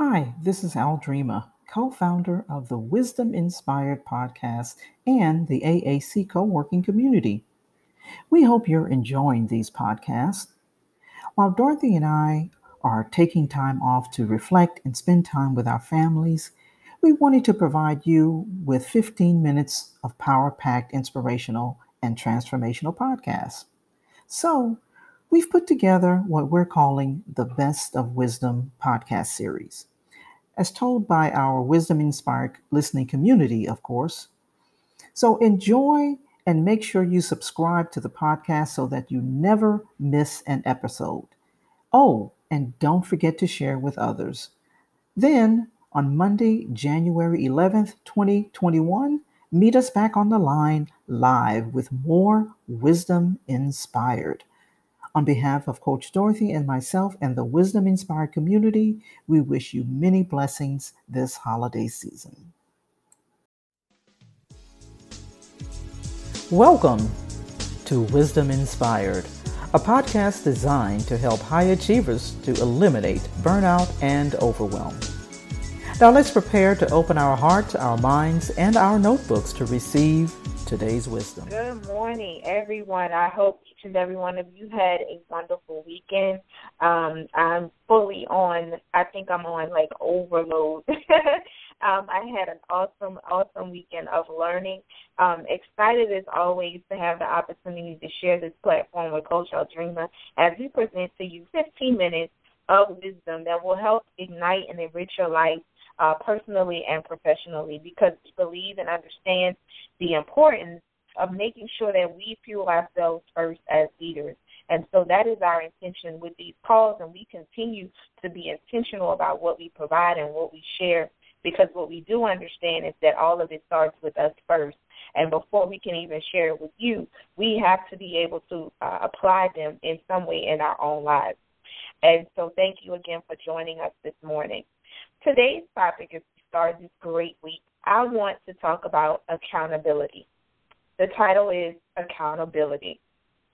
Hi, this is Al Dreamer, co founder of the Wisdom Inspired podcast and the AAC co working community. We hope you're enjoying these podcasts. While Dorothy and I are taking time off to reflect and spend time with our families, we wanted to provide you with 15 minutes of power packed inspirational and transformational podcasts. So, we've put together what we're calling the Best of Wisdom podcast series, as told by our wisdom inspired listening community, of course. So enjoy and make sure you subscribe to the podcast so that you never miss an episode. Oh, and don't forget to share with others. Then, on Monday, January 11th, 2021, meet us back on the line live with more Wisdom Inspired. On behalf of Coach Dorothy and myself and the Wisdom Inspired community, we wish you many blessings this holiday season. Welcome to Wisdom Inspired, a podcast designed to help high achievers to eliminate burnout and overwhelm. Now let's prepare to open our hearts, our minds, and our notebooks to receive today's wisdom. Good morning, everyone. I hope each and every one of you had a wonderful weekend. Um, I'm fully on, I think I'm on like overload. um, I had an awesome, awesome weekend of learning. Um, excited as always to have the opportunity to share this platform with Coach Dreamer as we present to you 15 minutes of wisdom that will help ignite and enrich your life uh, personally and professionally because we believe and understand the importance of making sure that we fuel ourselves first as leaders. And so that is our intention with these calls, and we continue to be intentional about what we provide and what we share because what we do understand is that all of it starts with us first. And before we can even share it with you, we have to be able to uh, apply them in some way in our own lives. And so thank you again for joining us this morning. Today's topic, is we start this great week, I want to talk about accountability. The title is Accountability.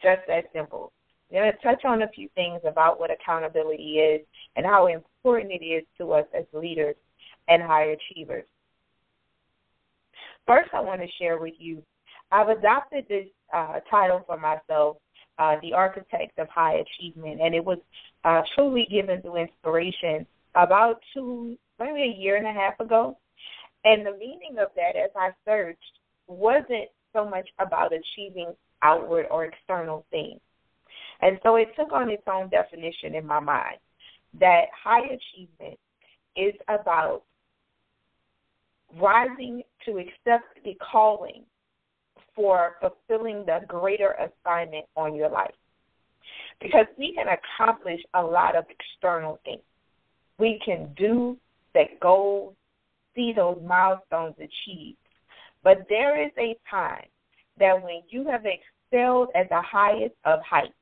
Just that simple. I'm going to touch on a few things about what accountability is and how important it is to us as leaders and high achievers. First, I want to share with you I've adopted this uh, title for myself, uh, The Architect of High Achievement, and it was uh, truly given through inspiration about two, maybe a year and a half ago. And the meaning of that, as I searched, wasn't so much about achieving outward or external things. And so it took on its own definition in my mind that high achievement is about rising to accept the calling for fulfilling the greater assignment on your life. Because we can accomplish a lot of external things we can do, set goals, see those milestones achieved. But there is a time that when you have excelled at the highest of heights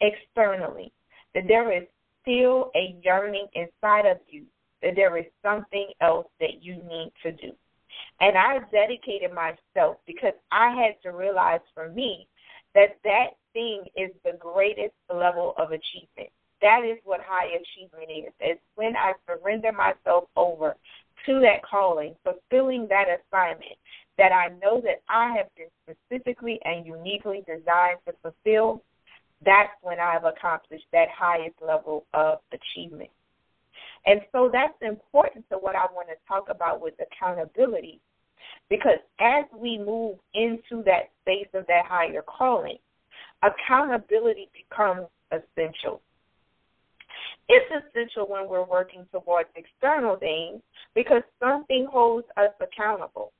externally, that there is still a yearning inside of you that there is something else that you need to do. And I dedicated myself because I had to realize for me that that thing is the greatest level of achievement. That is what high achievement is. It's when I surrender myself over to that calling, fulfilling that assignment that I know that I have been specifically and uniquely designed to fulfill. That's when I've accomplished that highest level of achievement. And so that's important to what I want to talk about with accountability. Because as we move into that space of that higher calling, accountability becomes essential. It's essential when we're working towards external things because something holds us accountable.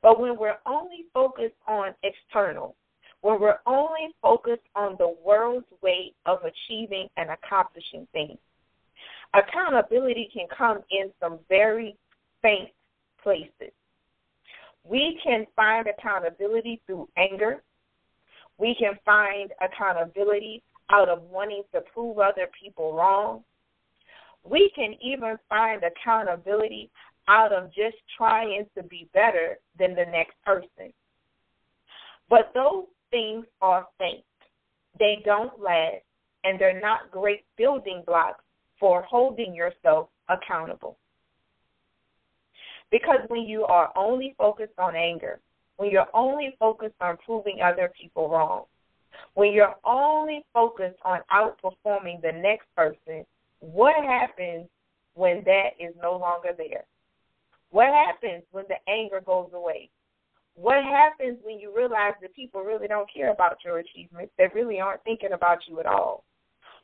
But when we're only focused on external, when we're only focused on the world's way of achieving and accomplishing things, accountability can come in some very faint places. We can find accountability through anger. We can find accountability out of wanting to prove other people wrong. We can even find accountability out of just trying to be better than the next person. But those things are fake. They don't last, and they're not great building blocks for holding yourself accountable. Because when you are only focused on anger, when you're only focused on proving other people wrong, when you're only focused on outperforming the next person, what happens when that is no longer there? What happens when the anger goes away? What happens when you realize that people really don't care about your achievements? They really aren't thinking about you at all.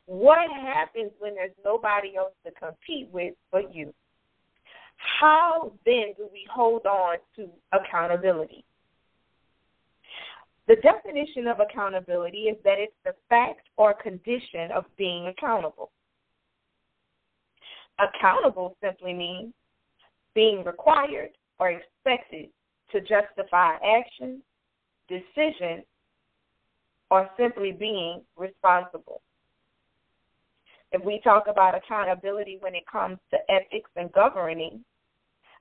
What happens when there's nobody else to compete with but you? How then do we hold on to accountability? The definition of accountability is that it's the fact or condition of being accountable. Accountable simply means being required or expected to justify action, decision, or simply being responsible. If we talk about accountability when it comes to ethics and governing,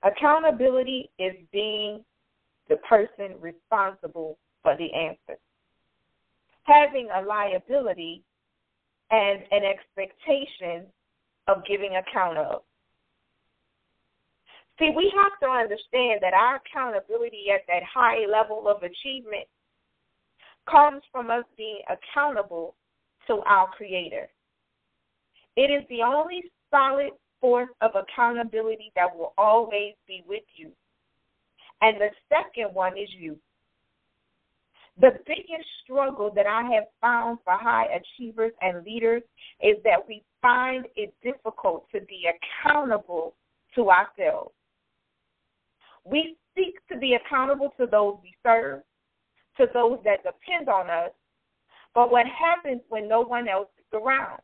accountability is being the person responsible for the answer. Having a liability and an expectation of giving account of. See, we have to understand that our accountability at that high level of achievement comes from us being accountable to our Creator. It is the only solid force of accountability that will always be with you. And the second one is you. The biggest struggle that I have found for high achievers and leaders is that we find it difficult to be accountable to ourselves. We seek to be accountable to those we serve, to those that depend on us, but what happens when no one else is around?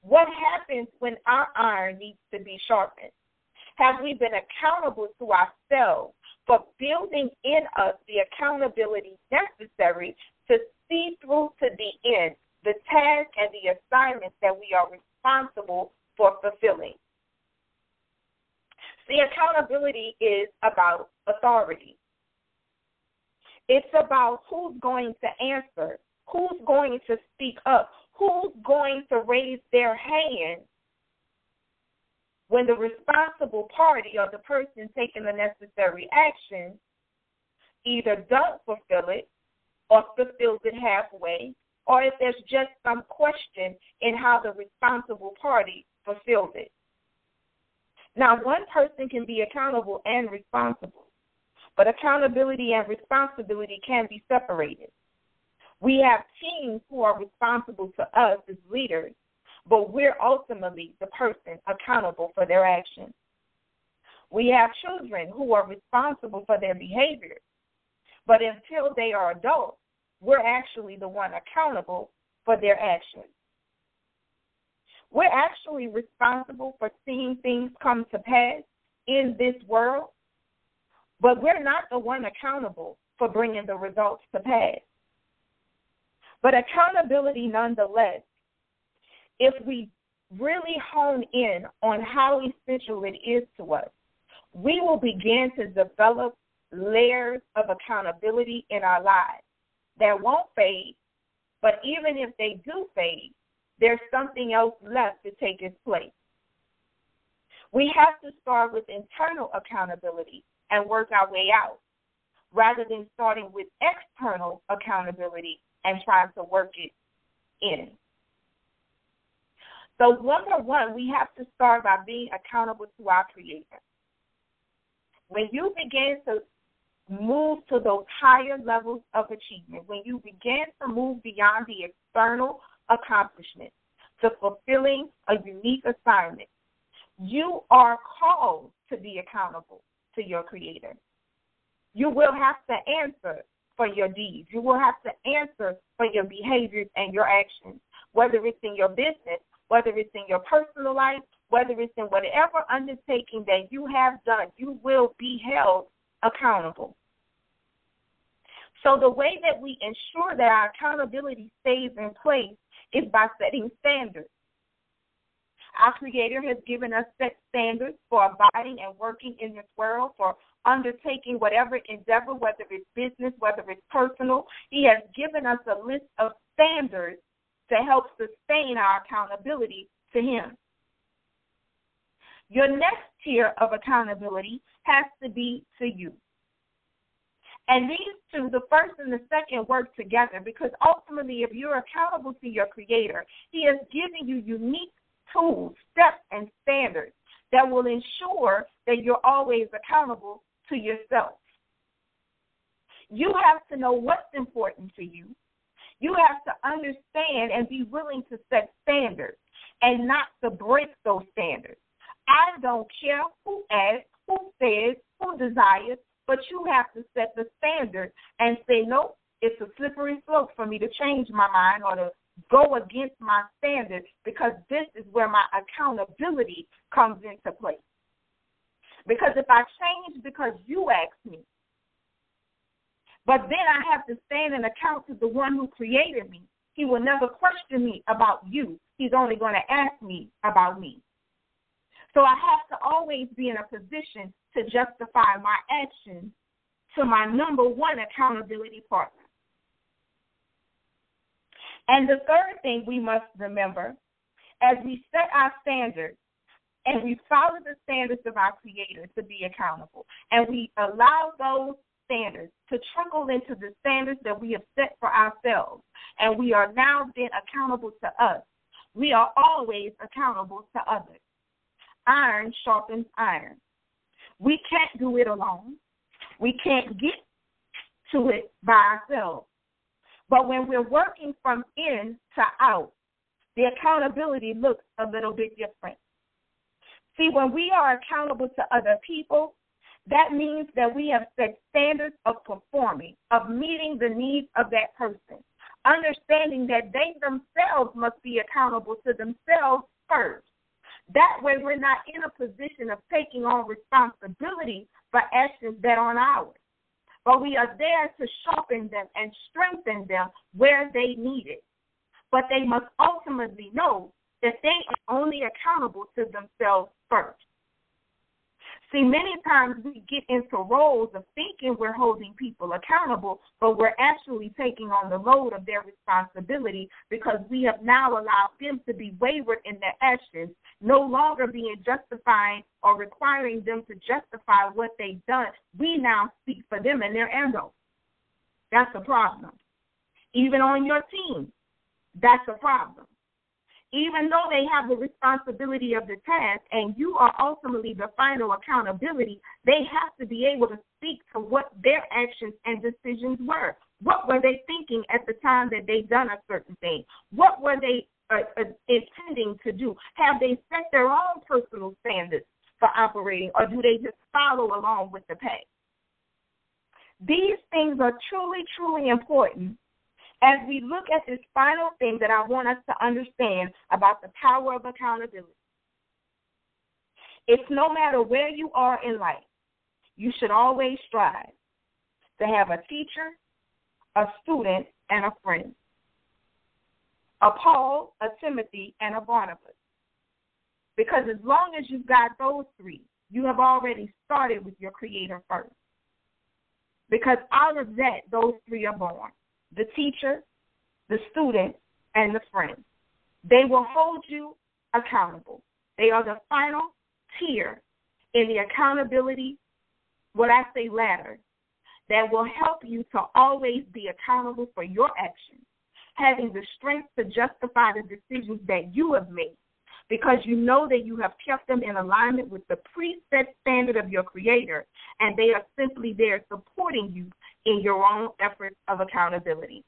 What happens when our iron needs to be sharpened? Have we been accountable to ourselves for building in us the accountability necessary to see through to the end the task and the assignments that we are responsible for fulfilling? See, accountability is about authority. It's about who's going to answer, who's going to speak up, who's going to raise their hand when the responsible party or the person taking the necessary action either don't fulfill it or fulfills it halfway, or if there's just some question in how the responsible party fulfills it. Now, one person can be accountable and responsible, but accountability and responsibility can be separated. We have teams who are responsible to us as leaders, but we're ultimately the person accountable for their actions. We have children who are responsible for their behavior, but until they are adults, we're actually the one accountable for their actions. We're actually responsible for seeing things come to pass in this world, but we're not the one accountable for bringing the results to pass. But accountability, nonetheless, if we really hone in on how essential it is to us, we will begin to develop layers of accountability in our lives that won't fade, but even if they do fade, there's something else left to take its place. We have to start with internal accountability and work our way out, rather than starting with external accountability and trying to work it in. So, number one, we have to start by being accountable to our Creator. When you begin to move to those higher levels of achievement, when you begin to move beyond the external accomplishment to fulfilling a unique assignment, you are called to be accountable to your Creator. You will have to answer for your deeds. You will have to answer for your behaviors and your actions, whether it's in your business, whether it's in your personal life, whether it's in whatever undertaking that you have done, you will be held accountable. So, the way that we ensure that our accountability stays in place is by setting standards. Our Creator has given us set standards for abiding and working in this world, for undertaking whatever endeavor, whether it's business, whether it's personal. He has given us a list of standards to help sustain our accountability to Him. Your next tier of accountability has to be to you. And these two, the first and the second, work together because ultimately, if you're accountable to your Creator, He is giving you unique tools, steps, and standards that will ensure that you're always accountable to yourself. You have to know what's important to you. You have to understand and be willing to set standards and not to break those standards. I don't care who asks, who says, who desires, but you have to set the standard and say, nope, it's a slippery slope for me to change my mind or to go against my standards because this is where my accountability comes into play. Because if I change because you asked me, but then I have to stand and account to the one who created me, he will never question me about you. He's only going to ask me about me. So I have to always be in a position to justify my actions to my number one accountability partner. And the third thing we must remember as we set our standards and we follow the standards of our Creator to be accountable, and we allow those standards to trickle into the standards that we have set for ourselves, and we are now then accountable to us. We are always accountable to others. Iron sharpens iron. We can't do it alone. We can't get to it by ourselves. But when we're working from in to out, the accountability looks a little bit different. See, when we are accountable to other people, that means that we have set standards of performing, of meeting the needs of that person, understanding that they themselves must be accountable to themselves first. That way, we're not in a position of taking on responsibility for actions that aren't ours. But we are there to sharpen them and strengthen them where they need it. But they must ultimately know that they are only accountable to themselves first. See, many times we get into roles of thinking we're holding people accountable, but we're actually taking on the load of their responsibility because we have now allowed them to be wayward in their actions, no longer being justifying or requiring them to justify what they've done. We now speak for them and their ego. That's a problem. Even on your team, that's a problem even though they have the responsibility of the task and you are ultimately the final accountability, they have to be able to speak to what their actions and decisions were. What were they thinking at the time that they done a certain thing? What were they uh, uh, intending to do? Have they set their own personal standards for operating, or do they just follow along with the pay? These things are truly, truly important as we look at this final thing that I want us to understand about the power of accountability. It's no matter where you are in life, you should always strive to have a teacher, a student, and a friend. A Paul, a Timothy, and a Barnabas. Because as long as you've got those three, you have already started with your Creator first. Because out of that, those three are born the teacher, the student, and the friend. They will hold you accountable. They are the final tier in the accountability, what I say ladder, that will help you to always be accountable for your actions, having the strength to justify the decisions that you have made because you know that you have kept them in alignment with the preset standard of your Creator, and they are simply there supporting you in your own efforts of accountability.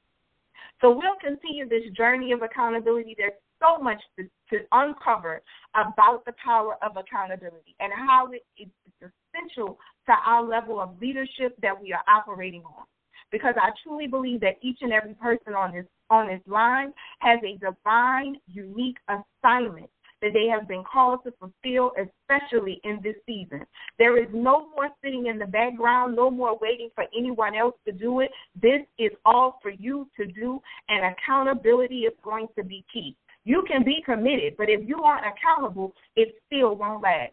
So we'll continue this journey of accountability. There's so much to, to uncover about the power of accountability and how it, it's essential to our level of leadership that we are operating on. Because I truly believe that each and every person on this on this line has a divine, unique assignment that they have been called to fulfill, especially in this season. There is no more sitting in the background, no more waiting for anyone else to do it. This is all for you to do, and accountability is going to be key. You can be committed, but if you aren't accountable, it still won't last.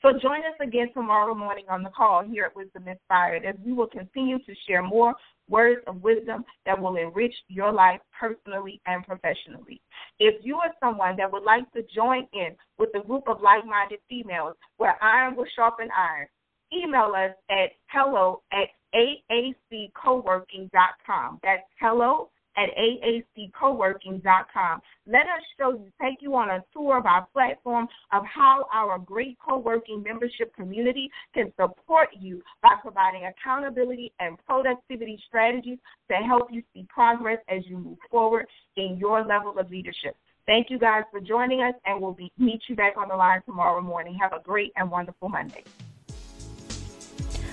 So join us again tomorrow morning on the call here at Wisdom Inspired as we will continue to share more words of wisdom that will enrich your life personally and professionally. If you are someone that would like to join in with a group of like minded females where iron will sharpen iron, email us at hello at aaccoworking.com. That's hello at aaccoworking.com. Let us show you, take you on a tour of our platform of how our great co-working membership community can support you by providing accountability and productivity strategies to help you see progress as you move forward in your level of leadership. Thank you guys for joining us, and we'll be, meet you back on the line tomorrow morning. Have a great and wonderful Monday.